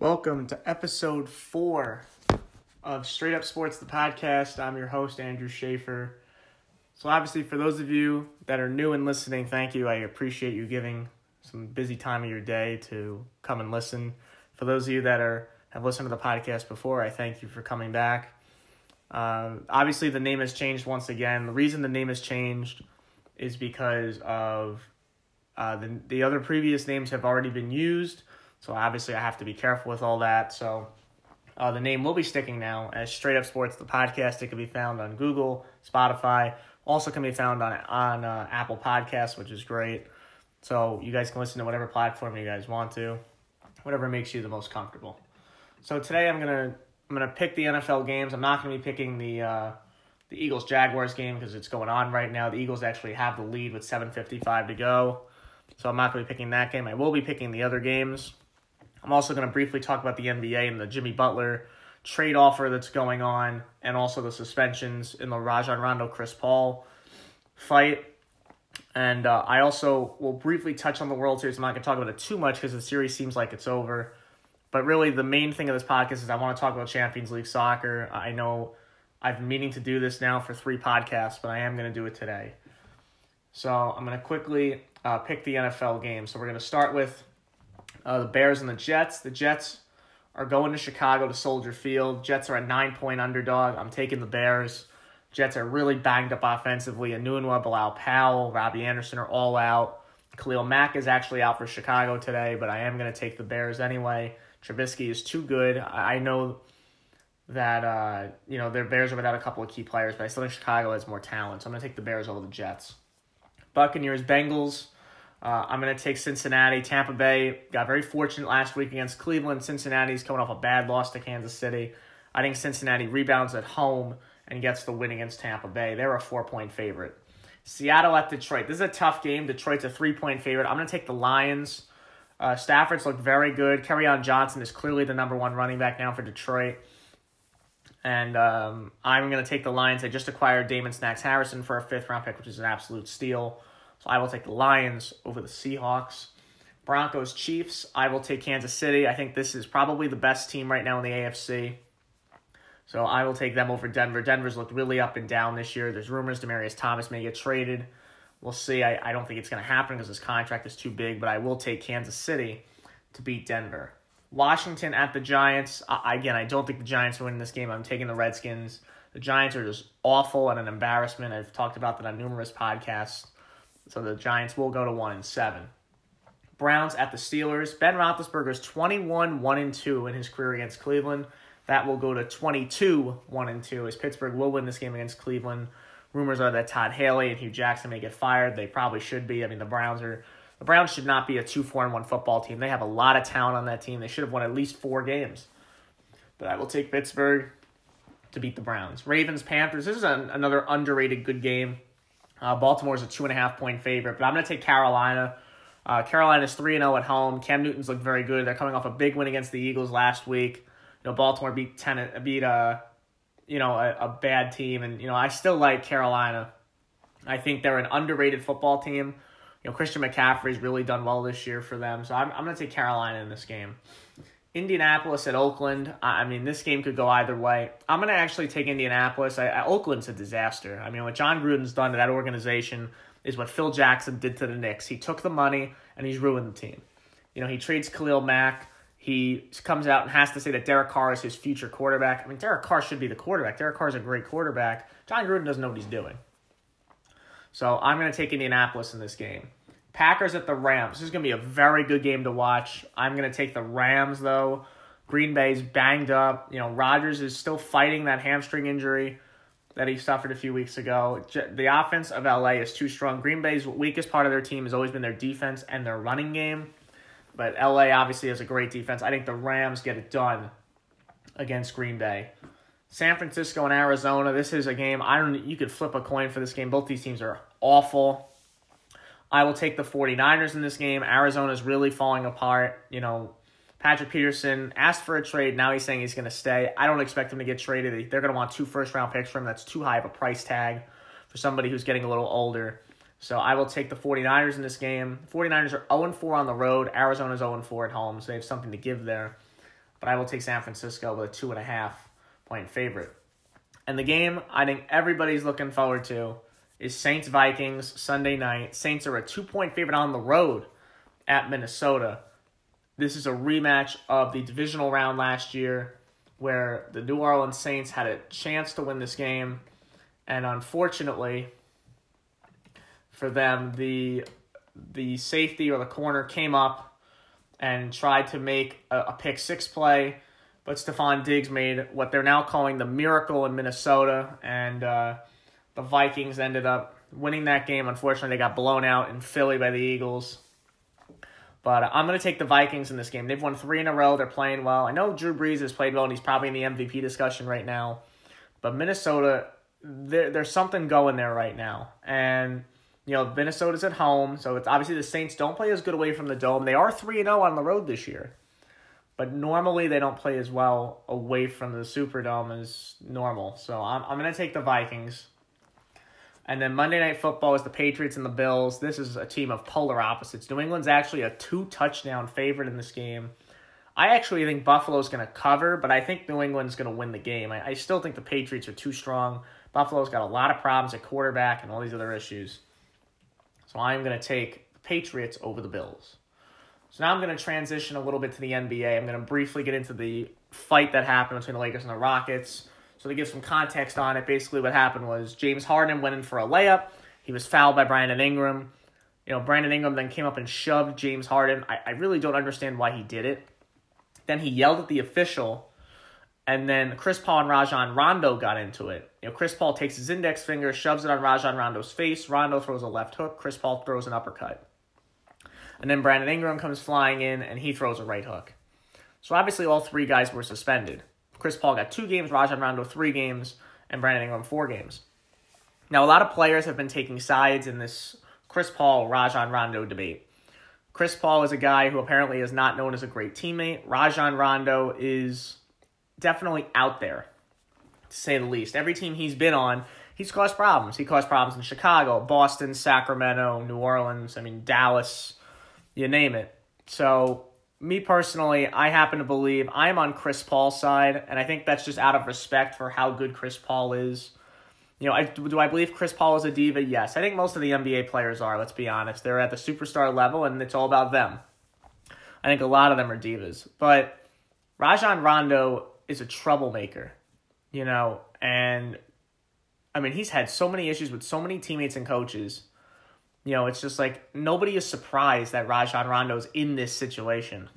Welcome to episode four of Straight Up Sports, the podcast. I'm your host, Andrew Schaefer. So, obviously, for those of you that are new and listening, thank you. I appreciate you giving some busy time of your day to come and listen. For those of you that are have listened to the podcast before, I thank you for coming back. Uh, obviously, the name has changed once again. The reason the name has changed is because of uh, the the other previous names have already been used. So obviously, I have to be careful with all that. So uh, the name will be sticking now as Straight Up Sports, the podcast. It can be found on Google, Spotify. Also, can be found on on uh, Apple Podcasts, which is great. So you guys can listen to whatever platform you guys want to, whatever makes you the most comfortable. So today I'm gonna I'm gonna pick the NFL games. I'm not gonna be picking the uh, the Eagles Jaguars game because it's going on right now. The Eagles actually have the lead with 7:55 to go, so I'm not gonna be picking that game. I will be picking the other games. I'm also gonna briefly talk about the NBA and the Jimmy Butler trade offer that's going on, and also the suspensions in the Rajon Rondo Chris Paul fight. And uh, I also will briefly touch on the World Series. I'm not going to talk about it too much because the series seems like it's over. But really, the main thing of this podcast is I want to talk about Champions League soccer. I know I've been meaning to do this now for three podcasts, but I am going to do it today. So I'm going to quickly uh, pick the NFL game. So we're going to start with uh, the Bears and the Jets. The Jets are going to Chicago to Soldier Field. Jets are a nine point underdog. I'm taking the Bears. Jets are really banged up offensively. Enunwa, Bilal Powell, Robbie Anderson are all out. Khalil Mack is actually out for Chicago today, but I am going to take the Bears anyway. Trubisky is too good. I know that uh, you know their Bears are without a couple of key players, but I still think Chicago has more talent, so I'm going to take the Bears over the Jets. Buccaneers, Bengals. Uh, I'm going to take Cincinnati. Tampa Bay got very fortunate last week against Cleveland. Cincinnati's coming off a bad loss to Kansas City. I think Cincinnati rebounds at home and gets the win against Tampa Bay. They're a four point favorite. Seattle at Detroit. This is a tough game. Detroit's a three point favorite. I'm going to take the Lions. Uh, Stafford's looked very good. Kerryon Johnson is clearly the number one running back now for Detroit. And um, I'm going to take the Lions. They just acquired Damon Snacks Harrison for a fifth round pick, which is an absolute steal. So I will take the Lions over the Seahawks. Broncos Chiefs. I will take Kansas City. I think this is probably the best team right now in the AFC. So I will take them over Denver. Denver's looked really up and down this year. There's rumors Demaryius Thomas may get traded. We'll see. I, I don't think it's going to happen because his contract is too big, but I will take Kansas City to beat Denver. Washington at the Giants. I, again, I don't think the Giants are winning this game. I'm taking the Redskins. The Giants are just awful and an embarrassment. I've talked about that on numerous podcasts. So the Giants will go to 1 and 7. Browns at the Steelers. Ben Roethlisberger is 21 1 and 2 in his career against Cleveland. That will go to 22 1 and 2 as Pittsburgh will win this game against Cleveland. Rumors are that Todd Haley and Hue Jackson may get fired. They probably should be. I mean, the Browns are the Browns should not be a 2 4 and 1 football team. They have a lot of talent on that team. They should have won at least 4 games. But I will take Pittsburgh to beat the Browns. Ravens Panthers. This is an, another underrated good game. Uh, Baltimore is a two and a half point favorite, but I'm going to take Carolina. Uh, Carolina's three and zero at home. Cam Newton's looked very good. They're coming off a big win against the Eagles last week you know Baltimore beat ten beat a you know a, a bad team, and you know I still like Carolina. I think they're an underrated football team. You know Christian McCaffrey's really done well this year for them, so I'm I'm gonna take Carolina in this game. Indianapolis at Oakland. I mean, this game could go either way. I'm gonna actually take Indianapolis. I, I, Oakland's a disaster. I mean, what Jon Gruden's done to that organization is what Phil Jackson did to the Knicks. He took the money and he's ruined the team. You know, he trades Khalil Mack. He comes out and has to say that Derek Carr is his future quarterback. I mean, Derek Carr should be the quarterback. Derek Carr is a great quarterback. Jon Gruden doesn't know what he's doing. So I'm going to take Indianapolis in this game. Packers at the Rams. This is going to be a very good game to watch. I'm going to take the Rams, though. Green Bay's banged up. You know, Rodgers is still fighting that hamstring injury that he suffered a few weeks ago. The offense of LA is too strong. Green Bay's weakest part of their team has always been their defense and their running game. But LA obviously has a great defense. I think the Rams get it done against Green Bay. San Francisco and Arizona. This is a game I don't you could flip a coin for this game. Both these teams are awful. I will take the 49ers in this game. Arizona's really falling apart. You know, Patrick Peterson asked for a trade. Now he's saying he's going to stay. I don't expect him to get traded. They're going to want two first round picks for him. That's too high of a price tag for somebody who's getting a little older. So I will take the 49ers in this game. 49ers are 0 4 on the road. Arizona's 0 4 at home, so they have something to give there. but I will take San Francisco with a two and a half point favorite. And the game I think everybody's looking forward to is Saints Vikings Sunday night. Saints are a two point favorite on the road at Minnesota. This is a rematch of the divisional round last year where the New Orleans Saints had a chance to win this game. And unfortunately for them, the the safety or the corner came up and tried to make a, a pick six play, but Stefon Diggs made what they're now calling the miracle in Minnesota, and uh, the Vikings ended up winning that game. Unfortunately, they got blown out in Philly by the Eagles. But uh, I'm going to take the Vikings in this game. They've won three in a row. They're playing well. I know Drew Brees has played well, and he's probably in the MVP discussion right now. But Minnesota, there, there's something going there right now. And, you know, Minnesota's at home. So it's obviously the Saints don't play as good away from the Dome. They are 3 0 on the road this year. But normally they don't play as well away from the Superdome as normal. So I'm, I'm going to take the Vikings. And then Monday Night Football is the Patriots and the Bills. This is a team of polar opposites. New England's actually a two touchdown favorite in this game. I actually think Buffalo's going to cover, but I think New England's going to win the game. I, I still think the Patriots are too strong. Buffalo's got a lot of problems at quarterback and all these other issues. So I'm going to take the Patriots over the Bills. So now I'm going to transition a little bit to the NBA. I'm going to briefly get into the fight that happened between the Lakers and the Rockets. So to give some context on it, basically what happened was James Harden went in for a layup. He was fouled by Brandon Ingram. You know, Brandon Ingram then came up and shoved James Harden. I, I really don't understand why he did it. Then he yelled at the official, and then Chris Paul and Rajon Rondo got into it. You know, Chris Paul takes his index finger, shoves it on Rajon Rondo's face. Rondo throws a left hook. Chris Paul throws an uppercut. And then Brandon Ingram comes flying in, and he throws a right hook. So obviously, all three guys were suspended. Chris Paul got two games, Rajon Rondo three games, and Brandon Ingram four games. Now, a lot of players have been taking sides in this Chris Paul Rajon Rondo debate. Chris Paul is a guy who apparently is not known as a great teammate. Rajon Rondo is definitely out there, to say the least. Every team he's been on, he's caused problems. He caused problems in Chicago, Boston, Sacramento, New Orleans, I mean, Dallas, you name it. So me personally, I happen to believe I'm on Chris Paul's side, and I think that's just out of respect for how good Chris Paul is. You know, I, do I believe Chris Paul is a diva? Yes. I think most of the NBA players are, let's be honest. They're at the superstar level, and it's all about them. I think a lot of them are divas. But Rajon Rondo is a troublemaker, you know, and I mean, he's had so many issues with so many teammates and coaches you know, it's just like nobody is surprised that Rajon Rondo's in this situation.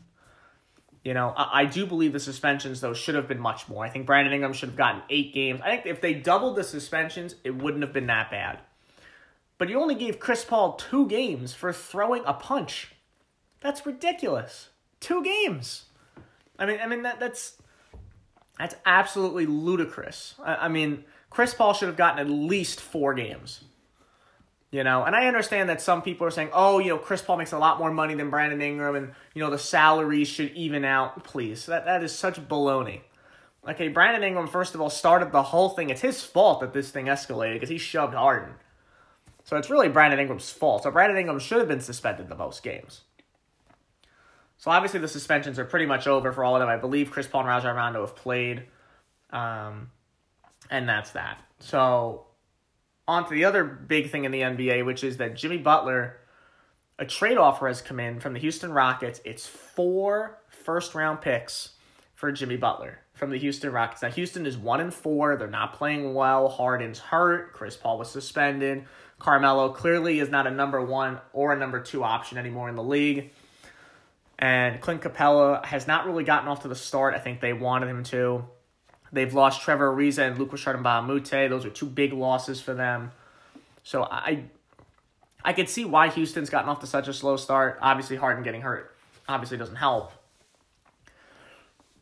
You know, I, I, do believe the suspensions though should have been much more. I think Brandon Ingram should have gotten eight games. I think if they doubled the suspensions, it wouldn't have been that bad. But you only gave Chris Paul two games for throwing a punch. That's ridiculous. Two games. I mean, I mean that that's that's absolutely ludicrous. I, I mean, Chris Paul should have gotten at least four games. You know, and I understand that some people are saying, oh, you know, Chris Paul makes a lot more money than Brandon Ingram and, you know, the salaries should even out. Please. That, that is such baloney. Okay, Brandon Ingram, first of all, started the whole thing. It's his fault that this thing escalated because he shoved Harden. So it's really Brandon Ingram's fault. So Brandon Ingram should have been suspended the most games. So obviously the suspensions are pretty much over for all of them. I believe Chris Paul and Rajon Rondo have played. Um, and that's that. So on to the other big thing in the NBA, which is that Jimmy Butler, a trade offer has come in from the Houston Rockets. It's four first round picks for Jimmy Butler from the Houston Rockets. Now Houston is one and four. They're not playing well. Harden's hurt. Chris Paul was suspended. Carmelo clearly is not a number one or a number two option anymore in the league. And Clint Capela has not really gotten off to the start I think they wanted him to. They've lost Trevor Ariza and Luc Richard Mbah Those are two big losses for them. So I I could see why Houston's gotten off to such a slow start. Obviously, Harden getting hurt obviously doesn't help.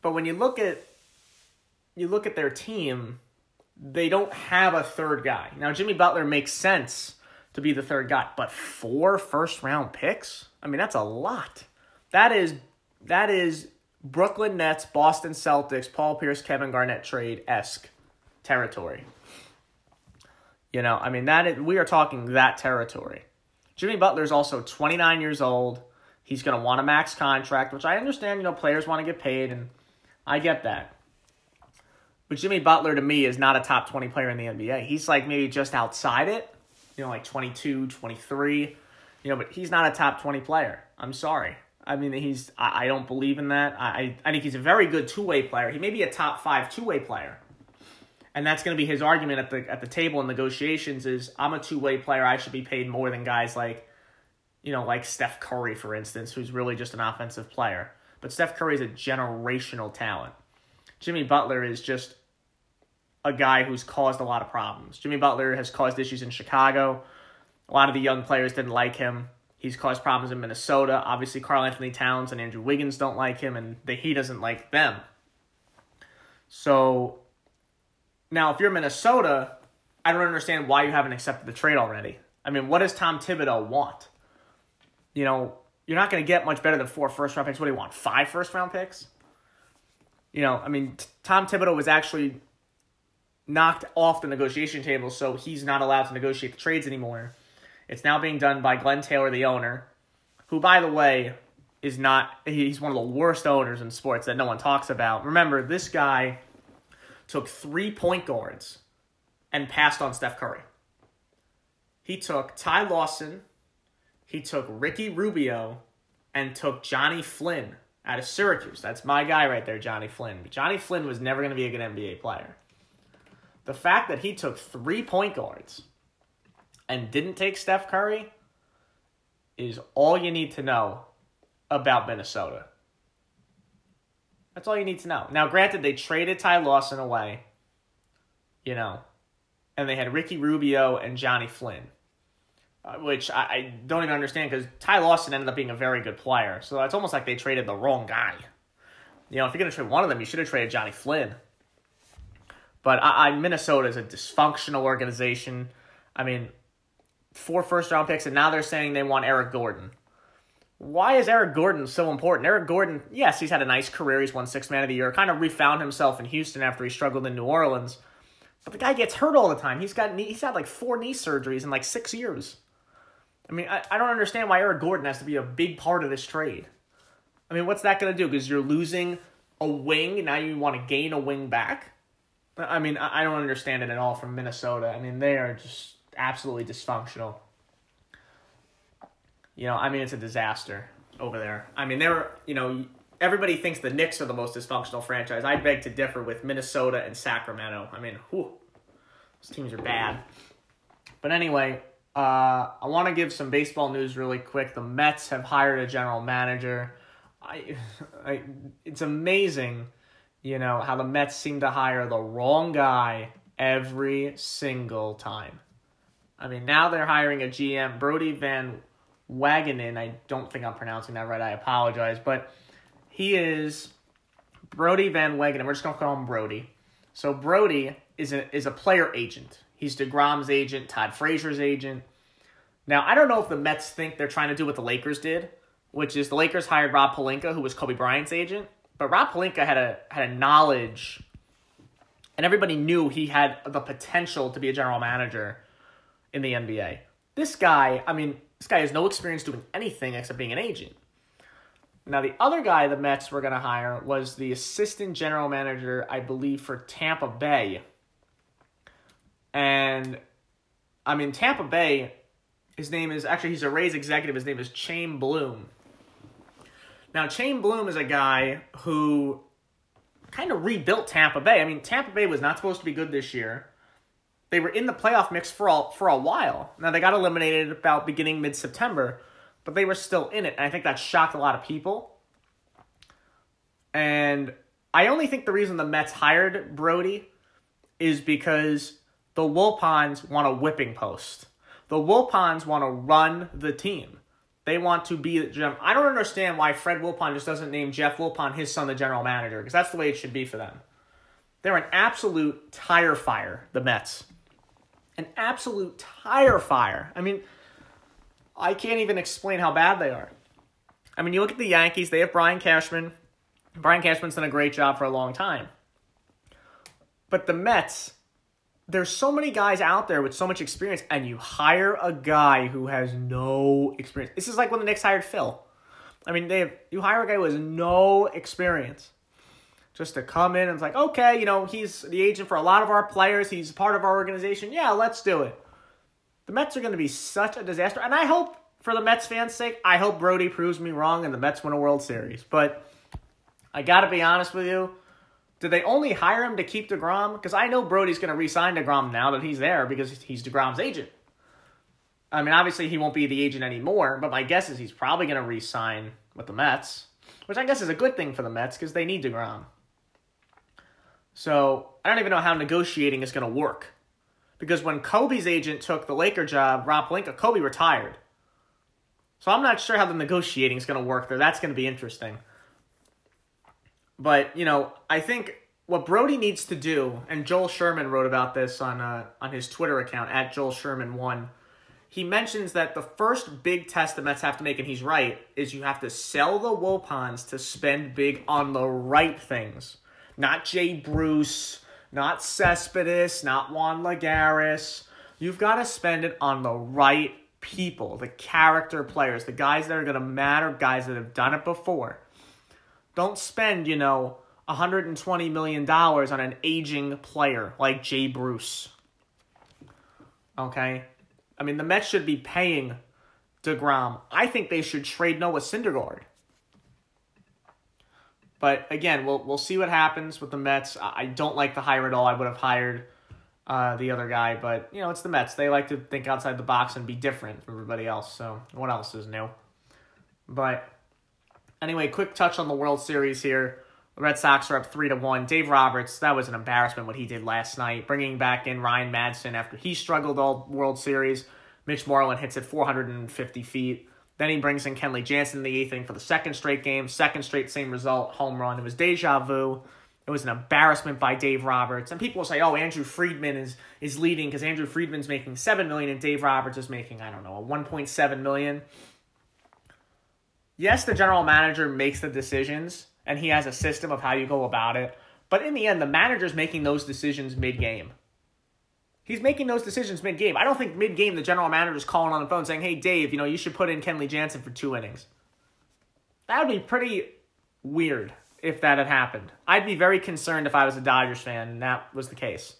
But when you look at you look at their team, they don't have a third guy. Now Jimmy Butler makes sense to be the third guy, but four first round picks? I mean, that's a lot. That is that is Brooklyn Nets, Boston Celtics, Paul Pierce, Kevin Garnett trade esque territory. You know, I mean that is, we are talking that territory. Jimmy Butler is also 29 years old. He's going to want a max contract, which I understand. You know, players want to get paid, and I get that. But Jimmy Butler to me is not a top 20 player in the NBA. He's like maybe just outside it, you know, like 22, 23, you know, but he's not a top 20 player. I'm sorry. I mean, he's, I, I don't believe in that. I, I think he's a very good two way player. He may be a top five two way player. And that's going to be his argument at the at the table in negotiations is I'm a two way player. I should be paid more than guys like, you know, like Steph Curry, for instance, who's really just an offensive player. But Steph Curry is a generational talent. Jimmy Butler is just a guy who's caused a lot of problems. Jimmy Butler has caused issues in Chicago. A lot of the young players didn't like him. He's caused problems in Minnesota. Obviously, Karl-Anthony Towns and Andrew Wiggins don't like him, and the, he doesn't like them. So now, if you're Minnesota, I don't understand why you haven't accepted the trade already. I mean, what does Tom Thibodeau want? You know, you're not going to get much better than four first round picks. What do you want? Five first round picks? You know, I mean, Tom Thibodeau was actually knocked off the negotiation table, so he's not allowed to negotiate the trades anymore. It's now being done by Glen Taylor, the owner, who, by the way, is not, he's one of the worst owners in sports that no one talks about. Remember, this guy took three point guards and passed on Steph Curry. He took Ty Lawson, he took Ricky Rubio, and took Johnny Flynn out of Syracuse. That's my guy right there, Johnny Flynn. But Johnny Flynn was never going to be a good NBA player. The fact that he took three point guards and didn't take Steph Curry is all you need to know about Minnesota. That's all you need to know. Now, granted, they traded Ty Lawson away, you know, and they had Ricky Rubio and Johnny Flynn, uh, which I, I, don't even understand because Ty Lawson ended up being a very good player. So it's almost like they traded the wrong guy. You know, if you're going to trade one of them, you should have traded Johnny Flynn. But I, I Minnesota is a dysfunctional organization. I mean, four first round picks, and now they're saying they want Eric Gordon. Why is Eric Gordon so important? Eric Gordon, yes, he's had a nice career. He's won six man of the year. Kind of refound himself in Houston after he struggled in New Orleans. But the guy gets hurt all the time. He's got knee, he's had like four knee surgeries in like six years. I mean, I, I don't understand why Eric Gordon has to be a big part of this trade. I mean, what's that going to do? Because you're losing a wing, now you want to gain a wing back? I mean, I don't understand it at all from Minnesota. I mean, they are just absolutely dysfunctional. You know, I mean, it's a disaster over there. I mean, they're, you know, everybody thinks the Knicks are the most dysfunctional franchise. I beg to differ with Minnesota and Sacramento. I mean, whew, those teams are bad. But anyway, uh, I want to give some baseball news really quick. The Mets have hired a general manager. I, I it's amazing you know, how the Mets seem to hire the wrong guy every single time. I mean, now they're hiring a GM, Brodie Van Wagenen. I don't think I'm pronouncing that right. I apologize. But he is Brodie Van Wagenen. We're just going to call him Brodie. So Brodie is a, is a player agent. He's DeGrom's agent, Todd Frazier's agent. Now, I don't know if the Mets think they're trying to do what the Lakers did, which is the Lakers hired Rob Pelinka, who was Kobe Bryant's agent. But Rob Pelinka had a had a knowledge, and everybody knew he had the potential to be a general manager in the NBA. This guy, I mean, this guy has no experience doing anything except being an agent. Now, the other guy the Mets were going to hire was the assistant general manager, I believe, for Tampa Bay. And, I mean, Tampa Bay, his name is actually, he's a Rays executive. His name is Chaim Bloom. Now, Chaim Bloom is a guy who kind of rebuilt Tampa Bay. I mean, Tampa Bay was not supposed to be good this year. They were in the playoff mix for a, for a while. Now, they got eliminated about beginning mid September, but they were still in it. And I think that shocked a lot of people. And I only think the reason the Mets hired Brodie is because the Wilpons want a whipping post. The Wilpons want to run the team. They want to be. I don't understand why Fred Wilpon just doesn't name Jeff Wilpon his son the general manager because that's the way it should be for them. They're an absolute tire fire, the Mets. An absolute tire fire. I mean, I can't even explain how bad they are. I mean, you look at the Yankees, they have Brian Cashman. Brian Cashman's done a great job for a long time. But the Mets, there's so many guys out there with so much experience, and you hire a guy who has no experience. This is like when the Knicks hired Phil. I mean, they have, you hire a guy who has no experience. Just to come in and it's like, okay, you know, he's the agent for a lot of our players. He's part of our organization. Yeah, let's do it. The Mets are going to be such a disaster. And I hope, for the Mets fans' sake, I hope Brodie proves me wrong and the Mets win a World Series. But I got to be honest with you. Did they only hire him to keep DeGrom? Because I know Brodie's going to re sign DeGrom now that he's there because he's DeGrom's agent. I mean, obviously, he won't be the agent anymore, but my guess is he's probably going to re sign with the Mets, which I guess is a good thing for the Mets because they need DeGrom. So I don't even know how negotiating is going to work. Because when Kobe's agent took the Laker job, Rob Pelinka, Kobe retired. So I'm not sure how the negotiating is going to work there. That's going to be interesting. But, you know, I think what Brodie needs to do, and Joel Sherman wrote about this on uh, on his Twitter account at Joel Sherman one. He mentions that the first big test the Mets have to make, and he's right, is you have to sell the Wilpons to spend big on the right things, not Jay Bruce, not Cespedes, not Juan Lagares. You've got to spend it on the right people, the character players, the guys that are going to matter, guys that have done it before. Don't spend, you know, $120 million on an aging player like Jay Bruce. Okay? I mean, the Mets should be paying DeGrom. I think they should trade Noah Syndergaard. But again, we'll we'll see what happens with the Mets. I don't like the hire at all. I would have hired uh, the other guy, but you know, it's the Mets. They like to think outside the box and be different from everybody else. So what else is new? But Anyway, quick touch on the World Series here. Red Sox are up three to one. Dave Roberts, that was an embarrassment what he did last night, bringing back in Ryan Madson after he struggled all World Series. Mitch Moreland hits it 450 feet. Then he brings in Kenley Jansen in the eighth inning for the second straight game, second straight same result, home run. It was deja vu. It was an embarrassment by Dave Roberts. And people say, "Oh, Andrew Friedman is is leading because Andrew Friedman's making seven million and Dave Roberts is making I don't know a 1.7 million." yes, the general manager makes the decisions and he has a system of how you go about it. But in the end, the manager's making those decisions mid game. He's making those decisions mid game. I don't think mid game the general manager is calling on the phone saying, hey, Dave, you know, you should put in Kenley Jansen for two innings. That would be pretty weird if that had happened. I'd be very concerned if I was a Dodgers fan and that was the case.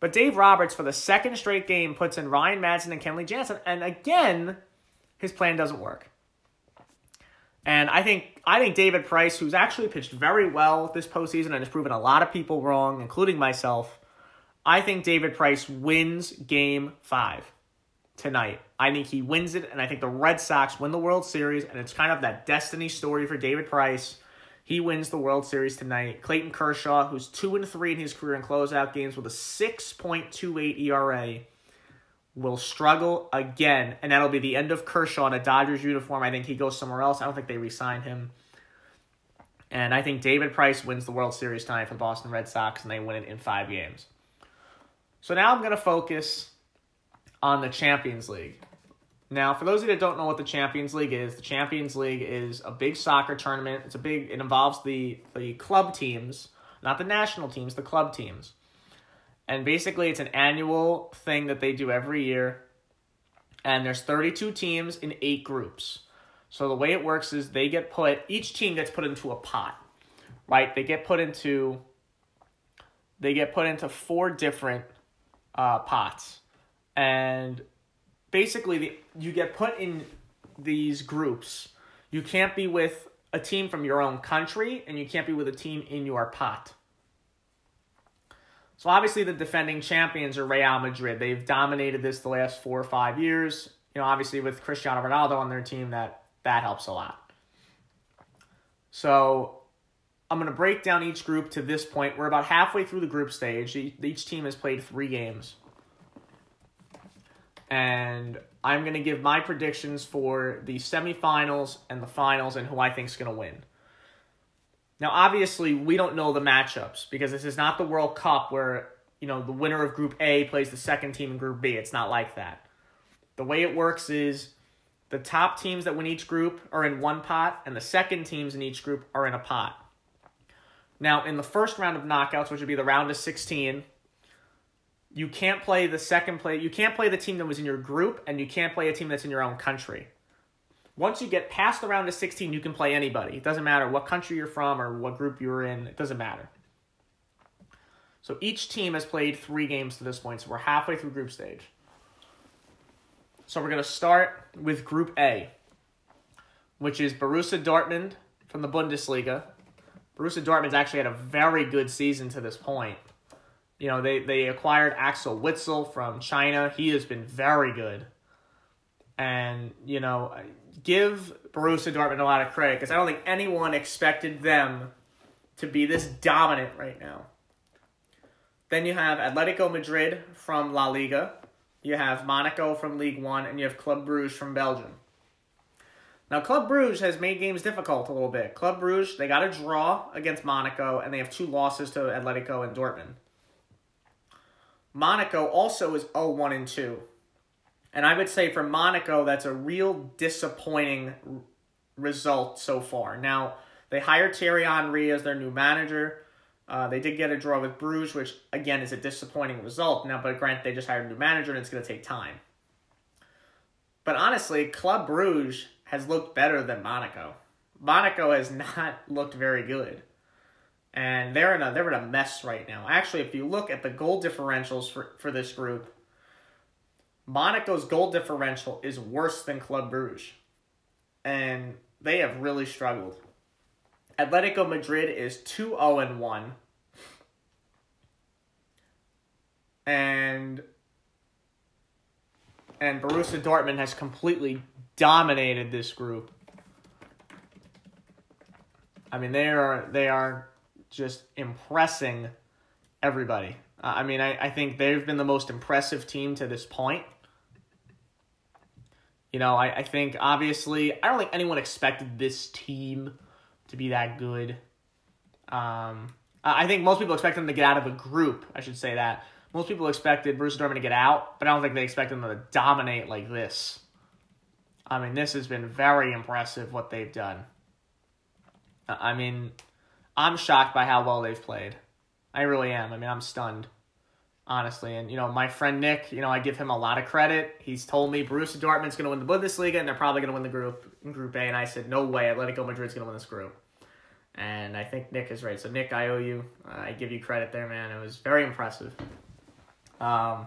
But Dave Roberts, for the second straight game, puts in Ryan Madson and Kenley Jansen, and again, his plan doesn't work. And I think I think David Price, who's actually pitched very well this postseason and has proven a lot of people wrong, including myself, I think David Price wins game five tonight. I think he wins it, and I think the Red Sox win the World Series, and it's kind of that destiny story for David Price. He wins the World Series tonight. Clayton Kershaw, who's two and three in his career in closeout games with a six point two eight ERA, will struggle again, and that'll be the end of Kershaw in a Dodgers uniform. I think he goes somewhere else. I don't think they re-sign him. And I think David Price wins the World Series tonight for the Boston Red Sox, and they win it in five games. So now I'm going to focus on the Champions League. Now, for those of you that don't know what the Champions League is, the Champions League is a big soccer tournament. It's a big. It involves the the club teams, not the national teams, the club teams. And basically, it's an annual thing that they do every year. And there's 32 teams in eight groups. So the way it works is they get put, each team gets put into a pot, right? They get put into, they get put into four different uh, pots. And basically, the, you get put in these groups. You can't be with a team from your own country, and you can't be with a team in your pot. So obviously the defending champions are Real Madrid. They've dominated this the last four or five years. You know, obviously with Cristiano Ronaldo on their team, that that helps a lot. So I'm going to break down each group to this point. We're about halfway through the group stage. Each team has played three games. And I'm going to give my predictions for the semifinals and the finals and who I think is going to win. Now, obviously, we don't know the matchups because this is not the World Cup where, you know, the winner of Group A plays the second team in Group B. It's not like that. The way it works is the top teams that win each group are in one pot, and the second teams in each group are in a pot. Now, in the first round of knockouts, which would be the round of 16, you can't play the second play. You can't play the team that was in your group, and you can't play a team that's in your own country. Once you get past the round of 16, you can play anybody. It doesn't matter what country you're from or what group you're in, it doesn't matter. So each team has played three games to this point, so we're halfway through group stage. So we're going to start with Group A, which is Borussia Dortmund from the Bundesliga. Borussia Dortmund's actually had a very good season to this point. You know, they, they acquired Axel Witsel from China. He has been very good. And, you know, give Borussia Dortmund a lot of credit because I don't think anyone expected them to be this dominant right now. Then you have Atletico Madrid from La Liga. You have Monaco from League One, and you have Club Bruges from Belgium. Now, Club Bruges has made games difficult a little bit. Club Bruges, they got a draw against Monaco, and they have two losses to Atletico and Dortmund. Monaco also is 0 1 and 2. And I would say for Monaco, that's a real disappointing result so far. Now, they hired Thierry Henry as their new manager. Uh, they did get a draw with Bruges, which again is a disappointing result. Now, but grant they just hired a new manager and it's going to take time. But honestly, Club Bruges has looked better than Monaco. Monaco has not looked very good. And they're in a they're in a mess right now. Actually, if you look at the goal differentials for, for this group, Monaco's goal differential is worse than Club Bruges. And they have really struggled. Atletico Madrid is 2 0 and 1. And and Borussia Dortmund has completely dominated this group. I mean, they are they are just impressing everybody. Uh, I mean, I, I think they've been the most impressive team to this point. You know, I, I think obviously I don't think anyone expected this team to be that good. Um, I think most people expect them to get out of a group. I should say that most people expected Bruce Dortmund to get out, but I don't think they expect them to dominate like this. I mean, this has been very impressive what they've done. I mean, I'm shocked by how well they've played. I really am. I mean, I'm stunned, honestly. And, you know, my friend Nick, you know, I give him a lot of credit. He's told me Borussia Dortmund's going to win the Bundesliga and they're probably going to win the group in Group A. And I said, no way, Atletico Madrid's going to win this group. And I think Nick is right. So, Nick, I owe you. Uh, I give you credit there, man. It was very impressive. Um,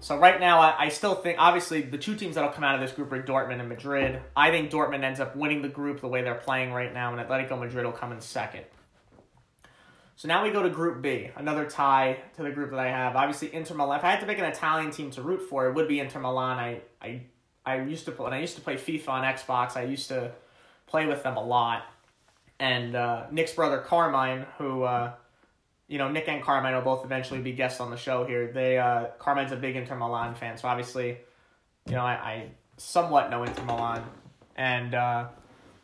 so right now, I, I, still think obviously the two teams that'll come out of this group are Dortmund and Madrid. I think Dortmund ends up winning the group the way they're playing right now, and Atletico Madrid will come in second. So now we go to Group B, another tie to the group that I have. Obviously, Inter Milan. If I had to pick an Italian team to root for, it would be Inter Milan. I I I used to when I used to play FIFA on Xbox. I used to play with them a lot. And uh, Nick's brother Carmine, who uh, you know Nick and Carmine will both eventually be guests on the show here. They uh, Carmine's a big Inter Milan fan, so obviously, you know I, I somewhat know Inter Milan, and uh,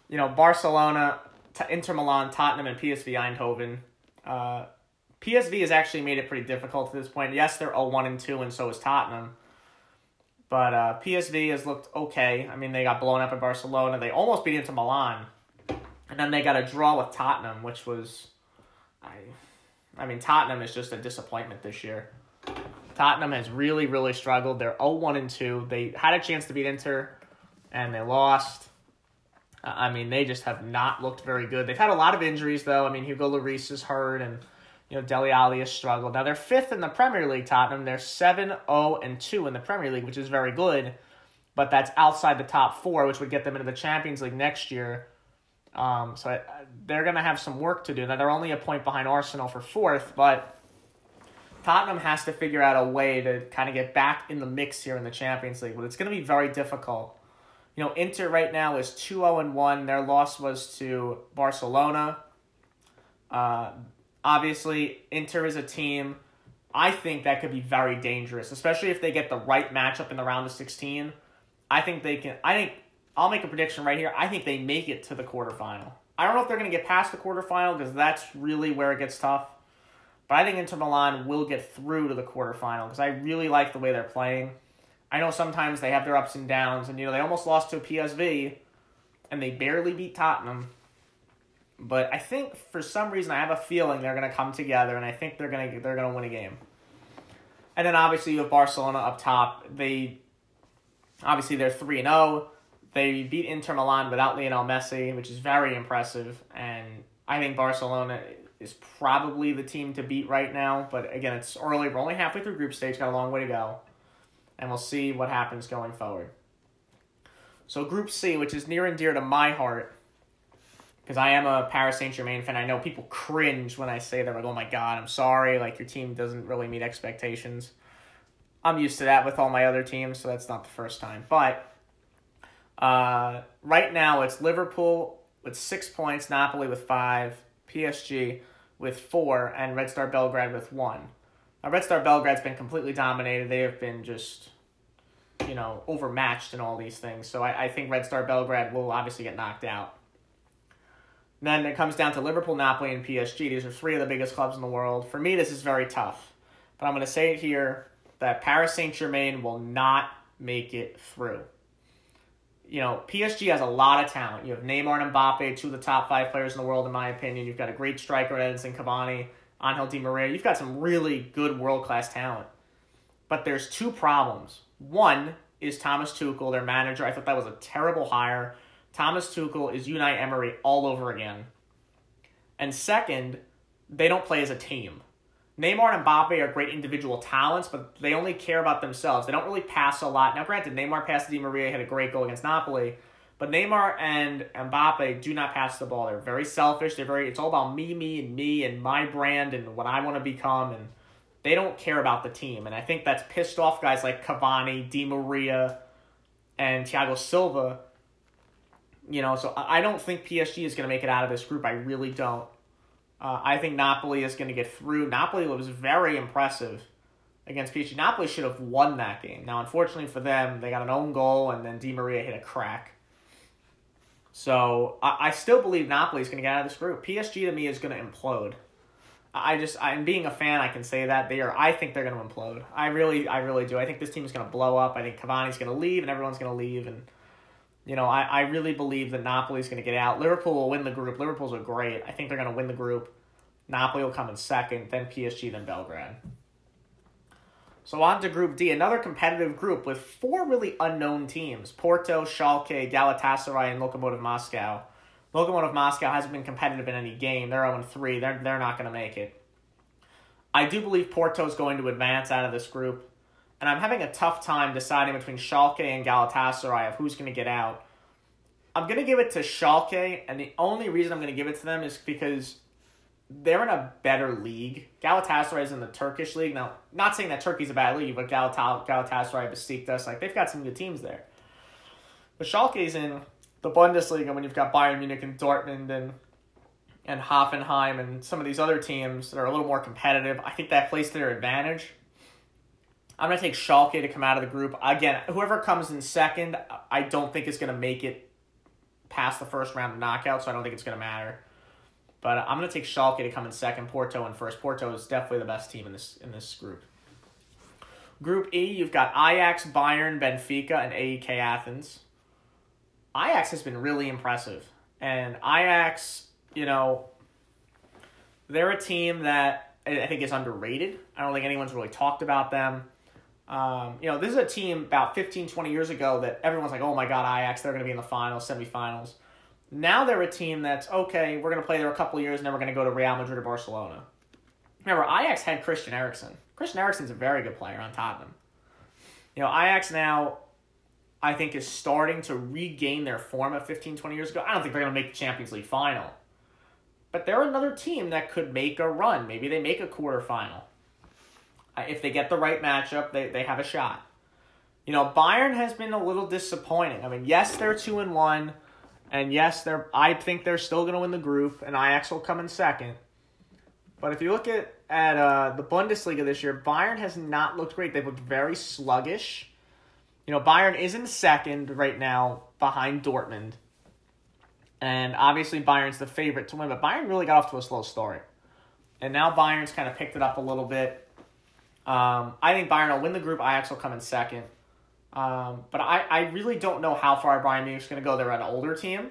you know Barcelona, Inter Milan, Tottenham, and PSV Eindhoven uh, PSV has actually made it pretty difficult at this point. Yes, they're 0-1 and 2, and so is Tottenham. But uh, PSV has looked okay. I mean, they got blown up in Barcelona. They almost beat Inter Milan. And then they got a draw with Tottenham, which was... I, I mean, Tottenham is just a disappointment this year. Tottenham has really, really struggled. They're 0-1 and 2. They had a chance to beat Inter, and they lost. Uh, I mean, they just have not looked very good. They've had a lot of injuries, though. I mean, Hugo Lloris is hurt, and you know Dele Alli has struggled. Now they're fifth in the Premier League. Tottenham. They're 7-0 and two in the Premier League, which is very good, but that's outside the top four, which would get them into the Champions League next year. Um, so I, they're going to have some work to do. Now they're only a point behind Arsenal for fourth, but Tottenham has to figure out a way to kind of get back in the mix here in the Champions League, but it's going to be very difficult. You know, Inter right now is 2 0 and 1. Their loss was to Barcelona. Uh, obviously, Inter is a team I think that could be very dangerous, especially if they get the right matchup in the round of 16. I think they can. I think I'll make a prediction right here. I think they make it to the quarterfinal. I don't know if they're going to get past the quarterfinal because that's really where it gets tough. But I think Inter Milan will get through to the quarterfinal because I really like the way they're playing. I know sometimes they have their ups and downs, and you know they almost lost to a PSV, and they barely beat Tottenham. But I think for some reason I have a feeling they're gonna come together, and I think they're gonna they're gonna win a game. And then obviously you have Barcelona up top. They obviously they're three and zero. They beat Inter Milan without Lionel Messi, which is very impressive. And I think Barcelona is probably the team to beat right now. But again, it's early. We're only halfway through group stage, got a long way to go. And we'll see what happens going forward. So, Group C, which is near and dear to my heart, because I am a Paris Saint Germain fan. I know people cringe when I say that, like, oh my God, I'm sorry, like, your team doesn't really meet expectations. I'm used to that with all my other teams, so that's not the first time. But uh, right now, it's Liverpool with six points, Napoli with five, PSG with four, and Red Star Belgrade with one. Now, Red Star Belgrade's been completely dominated. They have been just, you know, overmatched in all these things. So I, I think Red Star Belgrade will obviously get knocked out. Then it comes down to Liverpool, Napoli, and PSG. These are three of the biggest clubs in the world. For me, this is very tough. But I'm going to say it here that Paris Saint Germain will not make it through you know, PSG has a lot of talent. You have Neymar and Mbappe, two of the top five players in the world, in my opinion. You've got a great striker, Edinson Cavani, Angel Di Maria. You've got some really good world class talent. But there's two problems. One is Thomas Tuchel, their manager. I thought that was a terrible hire. Thomas Tuchel is Unai Emery all over again. And second, they don't play as a team. Neymar and Mbappe are great individual talents, but they only care about themselves. They don't really pass a lot. Now, granted, Neymar passed to Di Maria, had a great goal against Napoli, but Neymar and Mbappe do not pass the ball. They're very selfish. They're very. It's all about me, me, and me, and my brand, and what I want to become, and they don't care about the team. And I think that's pissed off guys like Cavani, Di Maria, and Thiago Silva. You know, so I don't think PSG is going to make it out of this group. I really don't. Uh, I think Napoli is going to get through. Napoli was very impressive against PSG. Napoli should have won that game. Now, unfortunately for them, they got an own goal and then Di Maria hit a crack. So I, I still believe Napoli is going to get out of this group. PSG to me is going to implode. I just I'm being a fan. I can say that they are. I think they're going to implode. I really, I really do. I think this team is going to blow up. I think Cavani's going to leave, and everyone's going to leave, and you know, I, I really believe that Napoli is going to get out. Liverpool will win the group. Liverpool's are great. I think they're going to win the group. Napoli will come in second, then PSG, then Belgrade. So on to Group D, another competitive group with four really unknown teams: Porto, Schalke, Galatasaray, and Lokomotiv Moscow. Lokomotiv Moscow hasn't been competitive in any game. They're 0 3. They're, they're not going to make it. I do believe Porto is going to advance out of this group and I'm having a tough time deciding between Schalke and Galatasaray of who's going to get out. I'm going to give it to Schalke, and the only reason I'm going to give it to them is because they're in a better league. Galatasaray is in the Turkish league. Now, not saying that Turkey's a bad league, but Galat- Galatasaray, Besiktas, like they've got some good teams there. But Schalke's in the Bundesliga and when you've got Bayern Munich and Dortmund and and Hoffenheim and some of these other teams that are a little more competitive. I think that plays to their advantage. I'm going to take Schalke to come out of the group. Again, whoever comes in second, I don't think is going to make it past the first round of knockout, so I don't think it's going to matter. But I'm going to take Schalke to come in second, Porto in first. Porto is definitely the best team in this in this group. Group E, you've got Ajax, Bayern, Benfica, and AEK Athens. Ajax has been really impressive. And Ajax, you know, they're a team that I think is underrated. I don't think anyone's really talked about them. Um, you know, this is a team about 15, 20 years ago that everyone's like, oh my God, Ajax, they're going to be in the finals, semifinals. Now they're a team that's, okay, we're going to play there a couple years and then we're going to go to Real Madrid or Barcelona. Remember, Ajax had Christian Eriksen. Christian Eriksen's a very good player on Tottenham. You know, Ajax now, I think, is starting to regain their form of 15, 20 years ago. I don't think they're going to make the Champions League final. But they're another team that could make a run. Maybe they make a quarterfinal. If they get the right matchup, they, they have a shot. You know, Bayern has been a little disappointing. I mean, yes, they're two and one, and yes, they're. I think they're still going to win the group, and Ajax will come in second. But if you look at at uh, the Bundesliga this year, Bayern has not looked great. They've looked very sluggish. You know, Bayern is in second right now behind Dortmund. And obviously Bayern's the favorite to win, but Bayern really got off to a slow start. And now Bayern's kind of picked it up a little bit. Um, I think Bayern will win the group. Ajax will come in second. Um, but I, I really don't know how far Bayern Munich's going to go. They're an older team,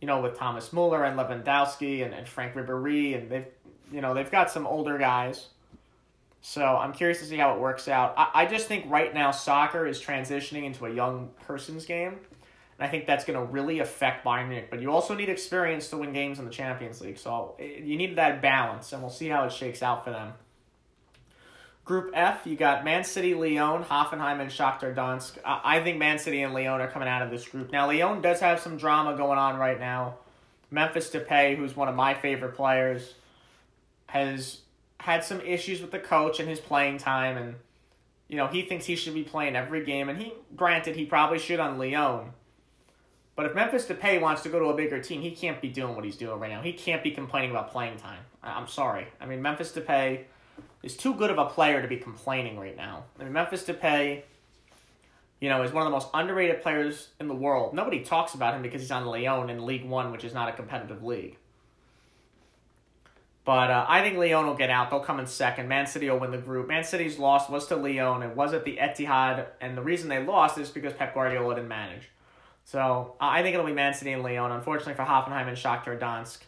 you know, with Thomas Muller and Lewandowski and, and Franck Ribery, and they've you know they've got some older guys. So I'm curious to see how it works out. I, I just think right now soccer is transitioning into a young person's game. And I think that's going to really affect Bayern Munich. But you also need experience to win games in the Champions League. So you need that balance, and we'll see how it shakes out for them. Group F, you got Man City, Lyon, Hoffenheim, and Shakhtar Donetsk. I think Man City and Lyon are coming out of this group. Now, Lyon does have some drama going on right now. Memphis Depay, who's one of my favorite players, has had some issues with the coach and his playing time, and you know he thinks he should be playing every game. And he, granted, he probably should on Lyon. But if Memphis Depay wants to go to a bigger team, he can't be doing what he's doing right now. He can't be complaining about playing time. I'm sorry. I mean, Memphis Depay is too good of a player to be complaining right now. I mean, Memphis Depay, you know, is one of the most underrated players in the world. Nobody talks about him because he's on Lyon in League One, which is not a competitive league. But uh, I think Lyon will get out. They'll come in second. Man City will win the group. Man City's loss was to Lyon. It was at the Etihad, and the reason they lost is because Pep Guardiola didn't manage. So I think it'll be Man City and Lyon. Unfortunately for Hoffenheim and Shakhtar Donetsk,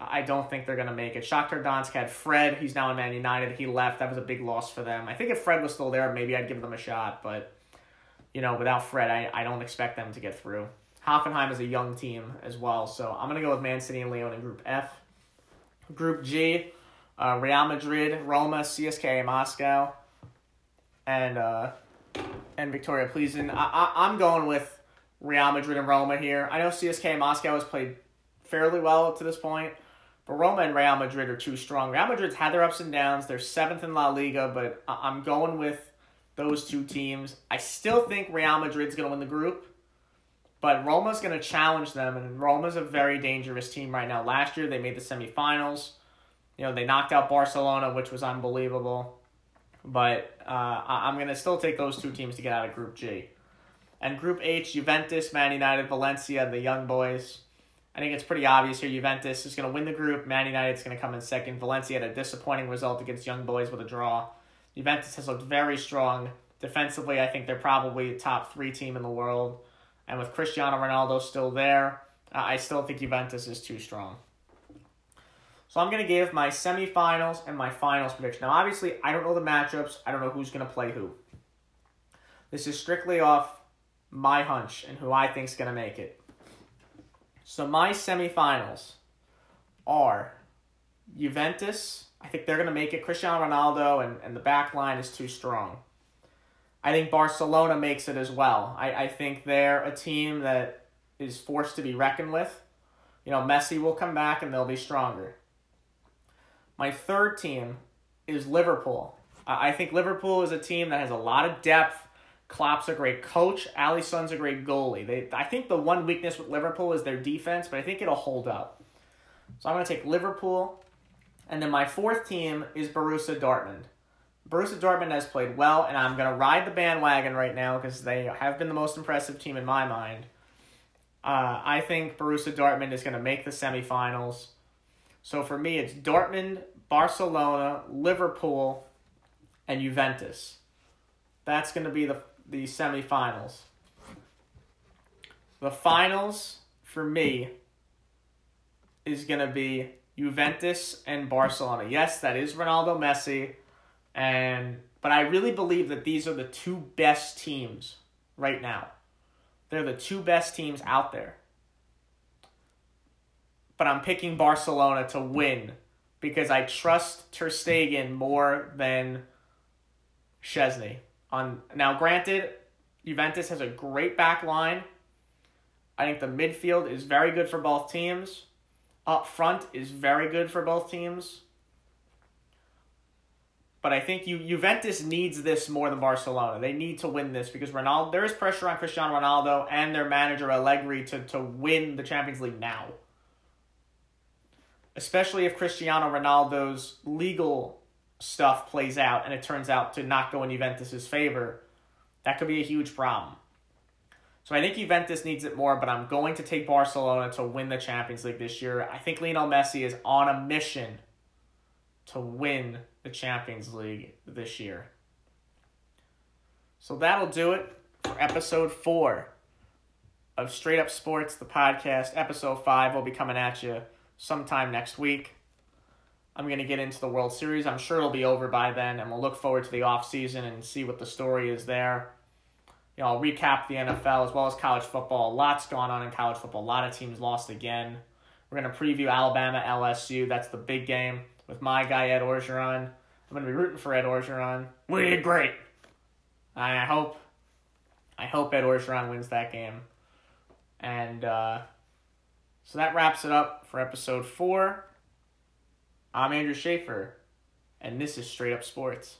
I don't think they're going to make it. Shakhtar Donetsk had Fred. He's now in Man United. He left. That was a big loss for them. I think if Fred was still there, maybe I'd give them a shot. But, you know, without Fred, I, I don't expect them to get through. Hoffenheim is a young team as well. So I'm going to go with Man City and Lyon in Group F. Group G, uh, Real Madrid, Roma, CSKA Moscow, and uh, and Viktoria Plzeň. I, I, I'm going with Real Madrid and Roma here. I know CSKA Moscow has played fairly well to this point. But Roma and Real Madrid are too strong. Real Madrid's had their ups and downs. They're seventh in La Liga, but I'm going with those two teams. I still think Real Madrid's going to win the group, but Roma's going to challenge them, and Roma's a very dangerous team right now. Last year, they made the semifinals. You know, they knocked out Barcelona, which was unbelievable. But uh, I'm going to still take those two teams to get out of Group G. And Group H, Juventus, Man United, Valencia, the Young Boys. I think it's pretty obvious here. Juventus is going to win the group. Man United is going to come in second. Valencia had a disappointing result against Young Boys with a draw. Juventus has looked very strong defensively. I think they're probably a top three team in the world. And with Cristiano Ronaldo still there, uh, I still think Juventus is too strong. So I'm going to give my semifinals and my finals prediction. Now, obviously, I don't know the matchups. I don't know who's going to play who. This is strictly off my hunch and who I think is going to make it. So my semifinals are Juventus. I think they're going to make it. Cristiano Ronaldo and, and the back line is too strong. I think Barcelona makes it as well. I, I think they're a team that is forced to be reckoned with. You know, Messi will come back and they'll be stronger. My third team is Liverpool. I think Liverpool is a team that has a lot of depth Klopp's a great coach. Alisson's a great goalie. They, I think the one weakness with Liverpool is their defense, but I think it'll hold up. So I'm going to take Liverpool. And then my fourth team is Borussia Dortmund. Borussia Dortmund has played well, and I'm going to ride the bandwagon right now because they have been the most impressive team in my mind. Uh, I think Borussia Dortmund is going to make the semifinals. So for me, it's Dortmund, Barcelona, Liverpool, and Juventus. That's going to be the the semifinals. The finals for me is going to be Juventus and Barcelona. Yes, that is Ronaldo Messi and but I really believe that these are the two best teams right now. They're the two best teams out there. But I'm picking Barcelona to win because I trust Ter Stegen more than Szczesny. On now, granted, Juventus has a great back line. I think the midfield is very good for both teams. Up front is very good for both teams. But I think you Juventus needs this more than Barcelona. They need to win this because Ronaldo there is pressure on Cristiano Ronaldo and their manager Allegri to, to win the Champions League now. Especially if Cristiano Ronaldo's legal stuff plays out and it turns out to not go in Juventus's favor, that could be a huge problem. So I think Juventus needs it more, but I'm going to take Barcelona to win the Champions League this year. I think Lionel Messi is on a mission to win the Champions League this year. So that'll do it for episode four of Straight Up Sports, the podcast. Episode five will be coming at you sometime next week. I'm going to get into the World Series. I'm sure it'll be over by then, and we'll look forward to the off season and see what the story is there. you know, I'll recap the NFL as well as college football. Lots going on in college football. A lot of teams lost again. We're going to preview Alabama LSU. That's the big game with my guy Ed Orgeron. I'm going to be rooting for Ed Orgeron. We did great. I hope I hope Ed Orgeron wins that game. And uh, so that wraps it up for episode four. I'm Andrew Schaefer, and this is Straight Up Sports.